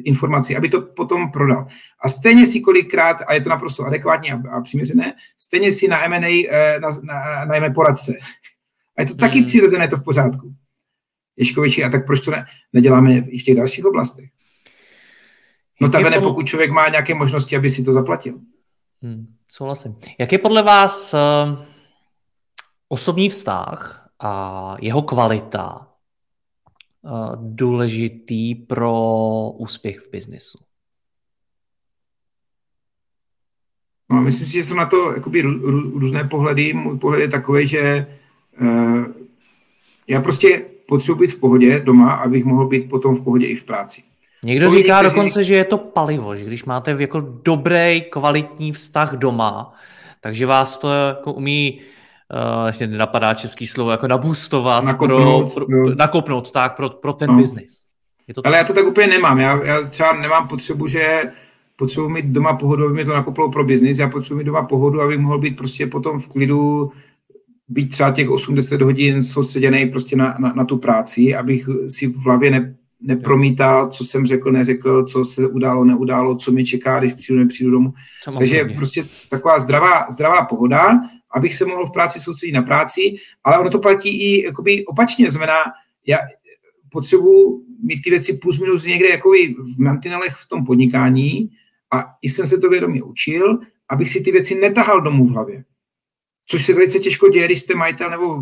Speaker 2: informací, aby to potom prodal. A stejně si kolikrát, a je to naprosto adekvátní a, a přiměřené, stejně si na M&A eh, na, na, najme poradce. A je to taky mm. přirozené, to v pořádku. Ješkoviči, a tak proč to ne, neděláme i v těch dalších oblastech? No ta podle... pokud člověk má nějaké možnosti, aby si to zaplatil.
Speaker 1: Hmm, souhlasím. Jak je podle vás uh, osobní vztah a jeho kvalita Eh, důležitý pro úspěch v biznesu?
Speaker 2: No, myslím si, že jsou na to jakoby různé pohledy. Můj pohled je takový, že uh, já prostě potřebuji být v pohodě doma, abych mohl být potom v pohodě i v práci.
Speaker 1: Někdo Jsou říká dokonce, řík... že je to palivo, že když máte jako dobrý, kvalitní vztah doma, takže vás to jako umí uh, ještě nenapadá český slovo, jako nabustovat, nakopnout, pro, pro, nakopnout tak, pro, pro ten no. biznis.
Speaker 2: Ale já to tak úplně nemám. Já, já třeba nemám potřebu, že potřebuji mít doma pohodu, aby mě to nakoplo pro biznis. Já potřebuji mít doma pohodu, aby mohl být prostě potom v klidu být třeba těch 80 hodin soustředěný prostě na, na, na tu práci, abych si v hlavě ne, nepromítal, co jsem řekl, neřekl, co se událo, neudálo, co mě čeká, když přijdu, nepřijdu domů. Takže prostě taková zdravá, zdravá pohoda abych se mohl v práci soustředit na práci, ale ono to platí i jakoby opačně, znamená, já potřebuji mít ty věci plus minus někde jako v mantinelech v tom podnikání a i jsem se to vědomě učil, abych si ty věci netahal domů v hlavě. Což se velice těžko děje, když jste majitel nebo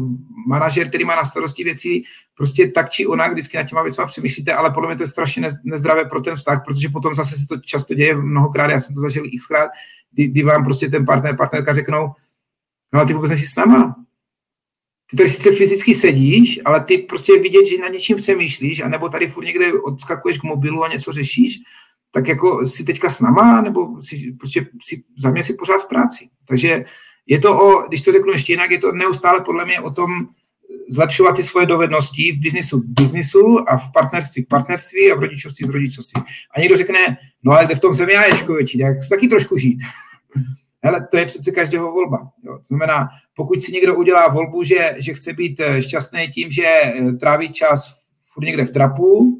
Speaker 2: manažer, který má na starosti věci prostě tak či onak, vždycky na těma věcma přemýšlíte, ale podle mě to je strašně nezdravé pro ten vztah, protože potom zase se to často děje mnohokrát, já jsem to zažil xkrát, kdy, kdy vám prostě ten partner, partnerka řeknou, No ale ty vůbec nejsi s náma. Ty tady sice fyzicky sedíš, ale ty prostě vidět, že na něčím přemýšlíš, anebo tady furt někde odskakuješ k mobilu a něco řešíš, tak jako si teďka s náma, nebo si, prostě si, za mě si pořád v práci. Takže je to o, když to řeknu ještě jinak, je to neustále podle mě o tom zlepšovat ty svoje dovednosti v biznisu k biznisu a v partnerství k partnerství a v rodičovství k rodičovství. A někdo řekne, no ale kde v tom jsem já, Ješkoviči, tak taky trošku žít. Hele, to je přece každého volba. Jo. To znamená, pokud si někdo udělá volbu, že, že chce být eh, šťastný tím, že eh, tráví čas furt někde v trapu,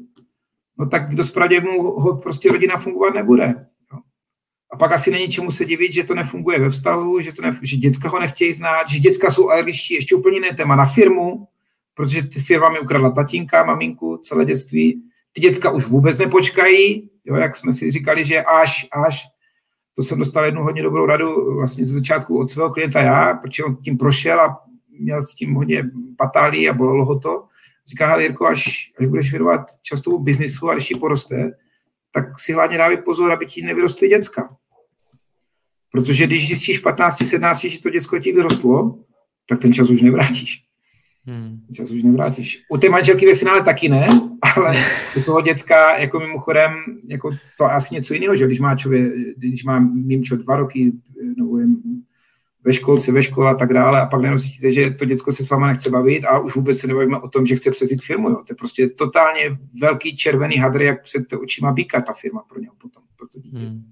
Speaker 2: no tak zpravdě mu ho prostě rodina fungovat nebude. Pak asi není čemu se divit, že to nefunguje ve vztahu, že, to ne, že děcka ho nechtějí znát, že děcka jsou alergičtí ještě úplně jiné téma na firmu, protože ty firma mi ukradla tatínka, maminku celé dětství. Ty děcka už vůbec nepočkají, jo, jak jsme si říkali, že až, až. To jsem dostal jednu hodně dobrou radu vlastně ze začátku od svého klienta já, protože on tím prošel a měl s tím hodně patálí a bolelo ho to. Říká, hele Jirko, až, až budeš věnovat často biznisu a když ti poroste, tak si hlavně dávej pozor, aby ti nevyrostly děcka. Protože když zjistíš 15, 17, že to děcko ti vyrostlo, tak ten čas už nevrátíš. Hmm. Ten čas už nevrátíš. U té manželky ve finále taky ne, ale u toho děcka, jako mimochodem, jako to asi něco jiného, že když má člověk, když má mimčo dva roky, nebo ve školce, ve škole a tak dále a pak najednou zjistíte, že to děcko se s váma nechce bavit a už vůbec se nebavíme o tom, že chce přezít firmu. Jo. To je prostě totálně velký červený hadr, jak před očima býka ta firma pro něho potom, pro to dítě. Hmm.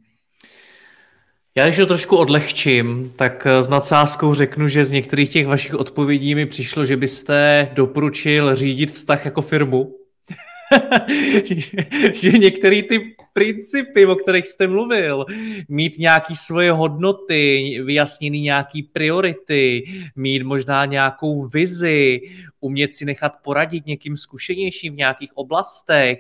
Speaker 1: Já když to trošku odlehčím, tak s nadsázkou řeknu, že z některých těch vašich odpovědí mi přišlo, že byste doporučil řídit vztah jako firmu. že, že některé ty principy, o kterých jste mluvil, mít nějaké svoje hodnoty, vyjasněný nějaký priority, mít možná nějakou vizi, umět si nechat poradit někým zkušenějším v nějakých oblastech,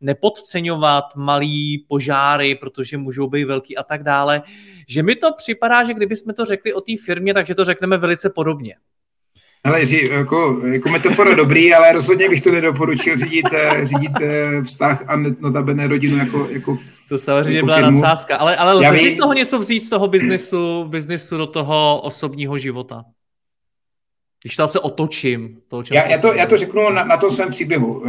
Speaker 1: nepodceňovat malý požáry, protože můžou být velký a tak dále, že mi to připadá, že kdybychom to řekli o té firmě, takže to řekneme velice podobně.
Speaker 2: Ale jako, jako metafora dobrý, ale rozhodně bych to nedoporučil řídit, eh, řídit eh, vztah a notabene rodinu jako, jako
Speaker 1: To samozřejmě jako byla firmu. nadsázka, ale, ale lze si z toho něco vzít z toho biznesu, biznesu do toho osobního života? Když to se otočím. To,
Speaker 2: já, já, to, já to řeknu na, na tom svém příběhu.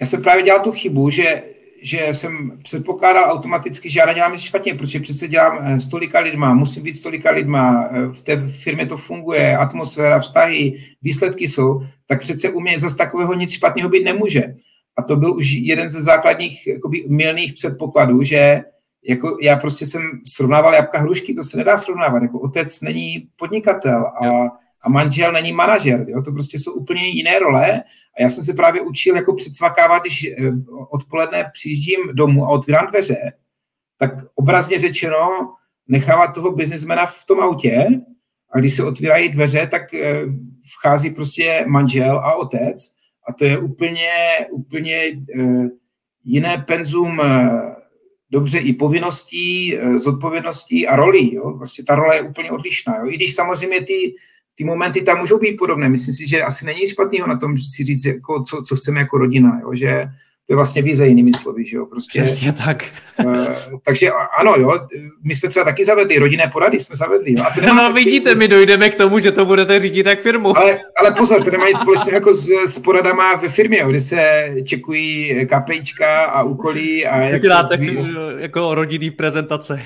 Speaker 2: Já jsem právě dělal tu chybu, že že jsem předpokládal automaticky, že já nedělám nic špatně, protože přece dělám eh, s tolika lidma, musím být s tolika lidma, eh, v té firmě to funguje, atmosféra, vztahy, výsledky jsou, tak přece u mě zase takového nic špatného být nemůže. A to byl už jeden ze základních jakoby, milných předpokladů, že jako já prostě jsem srovnával jabka hrušky, to se nedá srovnávat. Jako otec není podnikatel a a manžel není manažer. Jo? To prostě jsou úplně jiné role. A já jsem se právě učil jako předsvakávat, když eh, odpoledne přijíždím domů a otvírám dveře, tak obrazně řečeno nechávat toho biznismena v tom autě a když se otvírají dveře, tak eh, vchází prostě manžel a otec a to je úplně, úplně eh, jiné penzum dobře i povinností, zodpovědností a rolí. Jo? Prostě ta role je úplně odlišná. Jo? I když samozřejmě ty ty momenty tam můžou být podobné. Myslím si, že asi není špatného na tom si říct, jako, co, co chceme jako rodina, jo? že to je vlastně vize jinými slovy, že jo, prostě.
Speaker 1: Přesně tak.
Speaker 2: uh, takže ano, jo, my jsme třeba taky zavedli, rodinné porady jsme zavedli, jo. A
Speaker 1: to no vidíte, my dojdeme k tomu, že to budete řídit tak firmu.
Speaker 2: Ale, ale pozor, to nemá nic společného jako s, s poradama ve firmě, jo, kde se čekují kapejčka a úkoly a
Speaker 1: jak Děláte se... jako rodinný prezentace.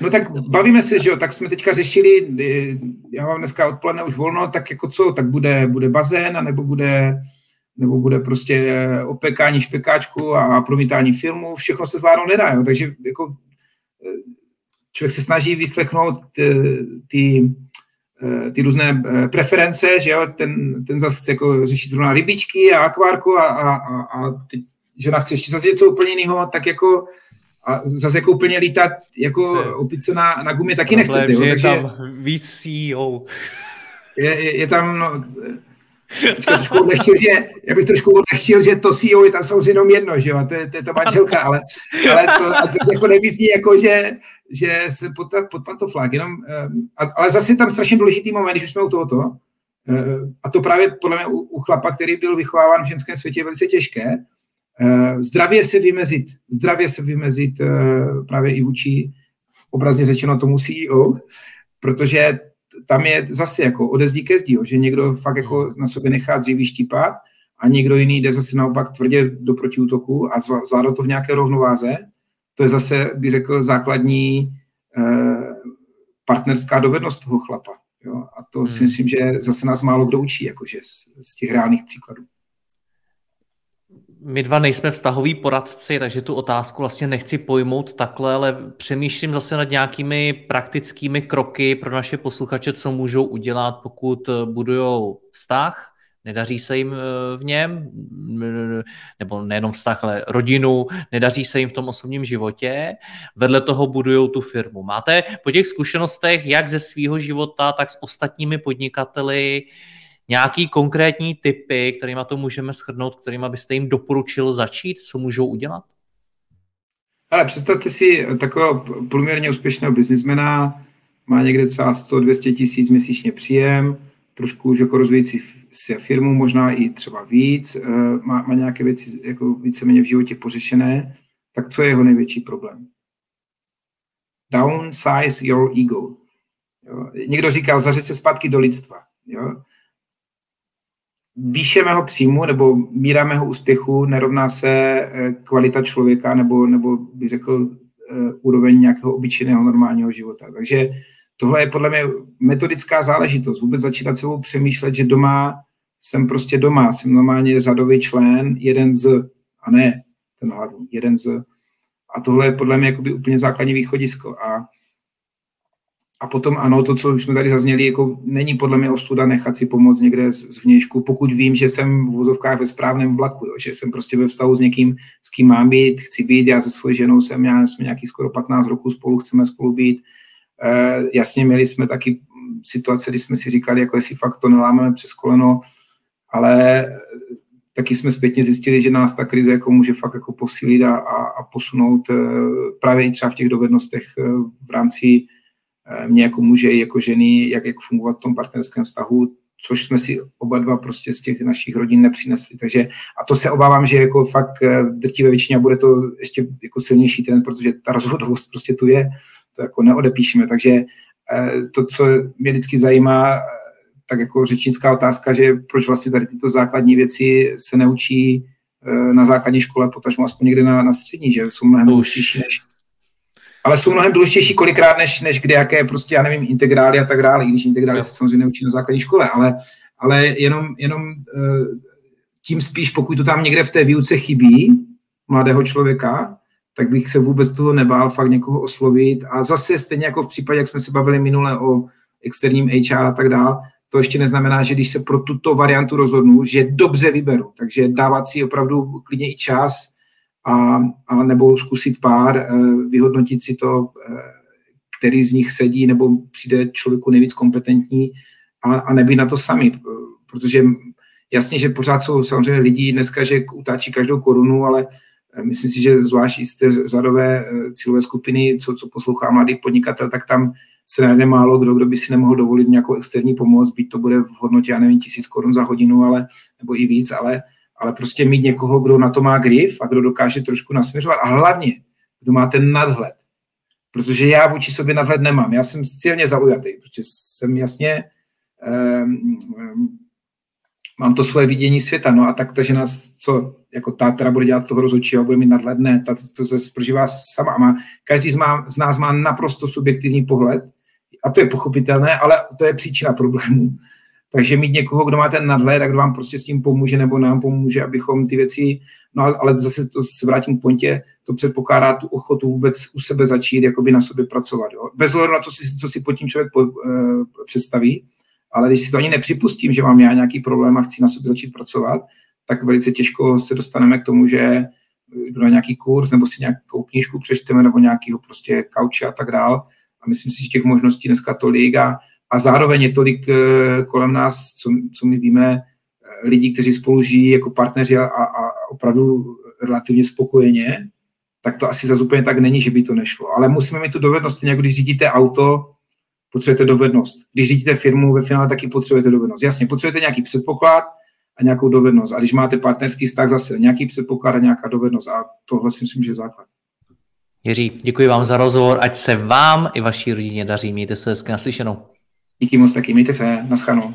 Speaker 2: No tak bavíme se, že jo, tak jsme teďka řešili, eh, já mám dneska odpoledne už volno, tak jako co, tak bude, bude bazén, nebo bude, nebo bude prostě opekání špekáčku a promítání filmu, všechno se zvládnout nedá, jo, takže jako eh, člověk se snaží vyslechnout ty, ty, eh, ty různé preference, že jo, ten, ten zase jako řešit zrovna rybičky a akvárku a, a, a, a ty, žena chce ještě zase něco úplně jiného, tak jako a zase jako úplně lítat jako opice na, na gumě taky nechcete. Jo?
Speaker 1: Je Takže tam víc CEO.
Speaker 2: Je, je, je tam, no, trošku odlehčil, že, já bych trošku odlehčil, že to CEO je tam samozřejmě jenom jedno, že jo, a to je, to je to manželka, ale, ale to a zase jako nevyzní, jako že, že se pod, pod pantoflák, jenom, eh, a, ale zase je tam strašně důležitý moment, když už jsme u tohoto, eh, a to právě podle mě u, u chlapa, který byl vychováván v ženském světě, je velice těžké, zdravě se vymezit, zdravě se vymezit eh, právě i vůči obrazně řečeno tomu CEO, protože tam je zase jako ode zdí ke zdí, že někdo fakt jako na sobě nechá dříví štípat a někdo jiný jde zase naopak tvrdě do protiútoku a zvládá to v nějaké rovnováze. To je zase, bych řekl, základní eh, partnerská dovednost toho chlapa. Jo? A to hmm. si myslím, že zase nás málo kdo učí, jakože z, z těch reálných příkladů
Speaker 1: my dva nejsme vztahoví poradci, takže tu otázku vlastně nechci pojmout takhle, ale přemýšlím zase nad nějakými praktickými kroky pro naše posluchače, co můžou udělat, pokud budují vztah, nedaří se jim v něm, nebo nejenom vztah, ale rodinu, nedaří se jim v tom osobním životě, vedle toho budují tu firmu. Máte po těch zkušenostech, jak ze svého života, tak s ostatními podnikateli, nějaký konkrétní typy, kterými to můžeme shrnout, kterými byste jim doporučil začít, co můžou udělat?
Speaker 2: Ale představte si takového průměrně úspěšného biznismena, má někde třeba 100-200 tisíc měsíčně příjem, trošku už jako rozvíjící se firmu, možná i třeba víc, eh, má, má nějaké věci jako víceméně v životě pořešené, tak co je jeho největší problém? Downsize your ego. Jo? Někdo říkal, zařeď se zpátky do lidstva. Jo? Výše mého příjmu nebo míra mého úspěchu nerovná se eh, kvalita člověka nebo, nebo bych řekl eh, úroveň nějakého obyčejného normálního života. Takže tohle je podle mě metodická záležitost. Vůbec začínat sebou přemýšlet, že doma jsem prostě doma, jsem normálně řadový člen, jeden z, a ne ten hlavní, jeden z. A tohle je podle mě jakoby úplně základní východisko. A a potom ano, to, co už jsme tady zazněli, jako není podle mě ostuda nechat si pomoct někde z, z vnějšku, pokud vím, že jsem v vozovkách ve správném vlaku, jo, že jsem prostě ve vztahu s někým, s kým mám být, chci být, já se svojí ženou jsem, já jsme nějaký skoro 15 roků spolu, chceme spolu být. E, jasně, měli jsme taky situace, kdy jsme si říkali, jako jestli fakt to nelámeme přes koleno, ale taky jsme zpětně zjistili, že nás ta krize jako může fakt jako posílit a, a, a posunout e, právě i třeba v těch dovednostech e, v rámci mě jako muže i jako ženy, jak, jak fungovat v tom partnerském vztahu, což jsme si oba dva prostě z těch našich rodin nepřinesli. Takže a to se obávám, že jako fakt eh, v drtivé většině bude to ještě jako silnější trend, protože ta rozvodovost prostě tu je, to jako neodepíšeme. Takže eh, to, co mě vždycky zajímá, tak jako řečnická otázka, že proč vlastně tady tyto základní věci se neučí na základní škole, potažmo aspoň někde na, na střední, že jsou mnohem důležitější než, ale jsou mnohem důležitější kolikrát, než, než kde jaké prostě, já nevím, integrály a tak dále, i když integrály se samozřejmě neučí na základní škole, ale, ale jenom, jenom uh, tím spíš, pokud to tam někde v té výuce chybí mladého člověka, tak bych se vůbec toho nebál fakt někoho oslovit. A zase stejně jako v případě, jak jsme se bavili minule o externím HR a tak dále, to ještě neznamená, že když se pro tuto variantu rozhodnu, že dobře vyberu. Takže dávat si opravdu klidně i čas, a, a nebo zkusit pár, eh, vyhodnotit si to, eh, který z nich sedí, nebo přijde člověku nejvíc kompetentní a, a nebýt na to sami, protože jasně, že pořád jsou samozřejmě lidi dneska, že utáčí každou korunu, ale eh, myslím si, že zvlášť z té řadové cílové skupiny, co, co poslouchá mladý podnikatel, tak tam se najde málo kdo, kdo by si nemohl dovolit nějakou externí pomoc, byť to bude v hodnotě, já nevím, tisíc korun za hodinu, ale, nebo i víc, ale ale prostě mít někoho, kdo na to má grif a kdo dokáže trošku nasměřovat a hlavně, kdo má ten nadhled. Protože já vůči sobě nadhled nemám. Já jsem silně zaujatý, protože jsem jasně um, um, mám to svoje vidění světa, no a tak ta žena, co jako ta teda bude dělat toho rozhodčího, bude mít nadhled, ne, ta, to se prožívá sama a má, každý z, má, z nás má naprosto subjektivní pohled a to je pochopitelné, ale to je příčina problému. Takže mít někoho, kdo má ten nadhled a kdo vám prostě s tím pomůže nebo nám pomůže, abychom ty věci, no ale zase to se vrátím k pointě, to předpokládá tu ochotu vůbec u sebe začít jakoby na sobě pracovat. Jo? Bez ohledu na to, co si pod tím člověk po, uh, představí, ale když si to ani nepřipustím, že mám já nějaký problém a chci na sobě začít pracovat, tak velice těžko se dostaneme k tomu, že jdu na nějaký kurz nebo si nějakou knížku přečteme nebo nějakýho prostě kauče a tak dál. A myslím si, že těch možností dneska tolik a a zároveň je tolik eh, kolem nás, co, co my víme, eh, lidí, kteří spolu žijí jako partneři a, a opravdu relativně spokojeně, tak to asi zase úplně tak není, že by to nešlo. Ale musíme mít tu dovednost, jako když řídíte auto, potřebujete dovednost. Když řídíte firmu, ve finále taky potřebujete dovednost. Jasně, potřebujete nějaký předpoklad a nějakou dovednost. A když máte partnerský vztah, zase nějaký předpoklad a nějaká dovednost. A tohle si myslím, že je základ.
Speaker 1: Jiří, děkuji vám za rozhovor, ať se vám i vaší rodině daří. Mějte se hezky naslyšenou.
Speaker 2: Díky moc taky, mějte se, naschledanou.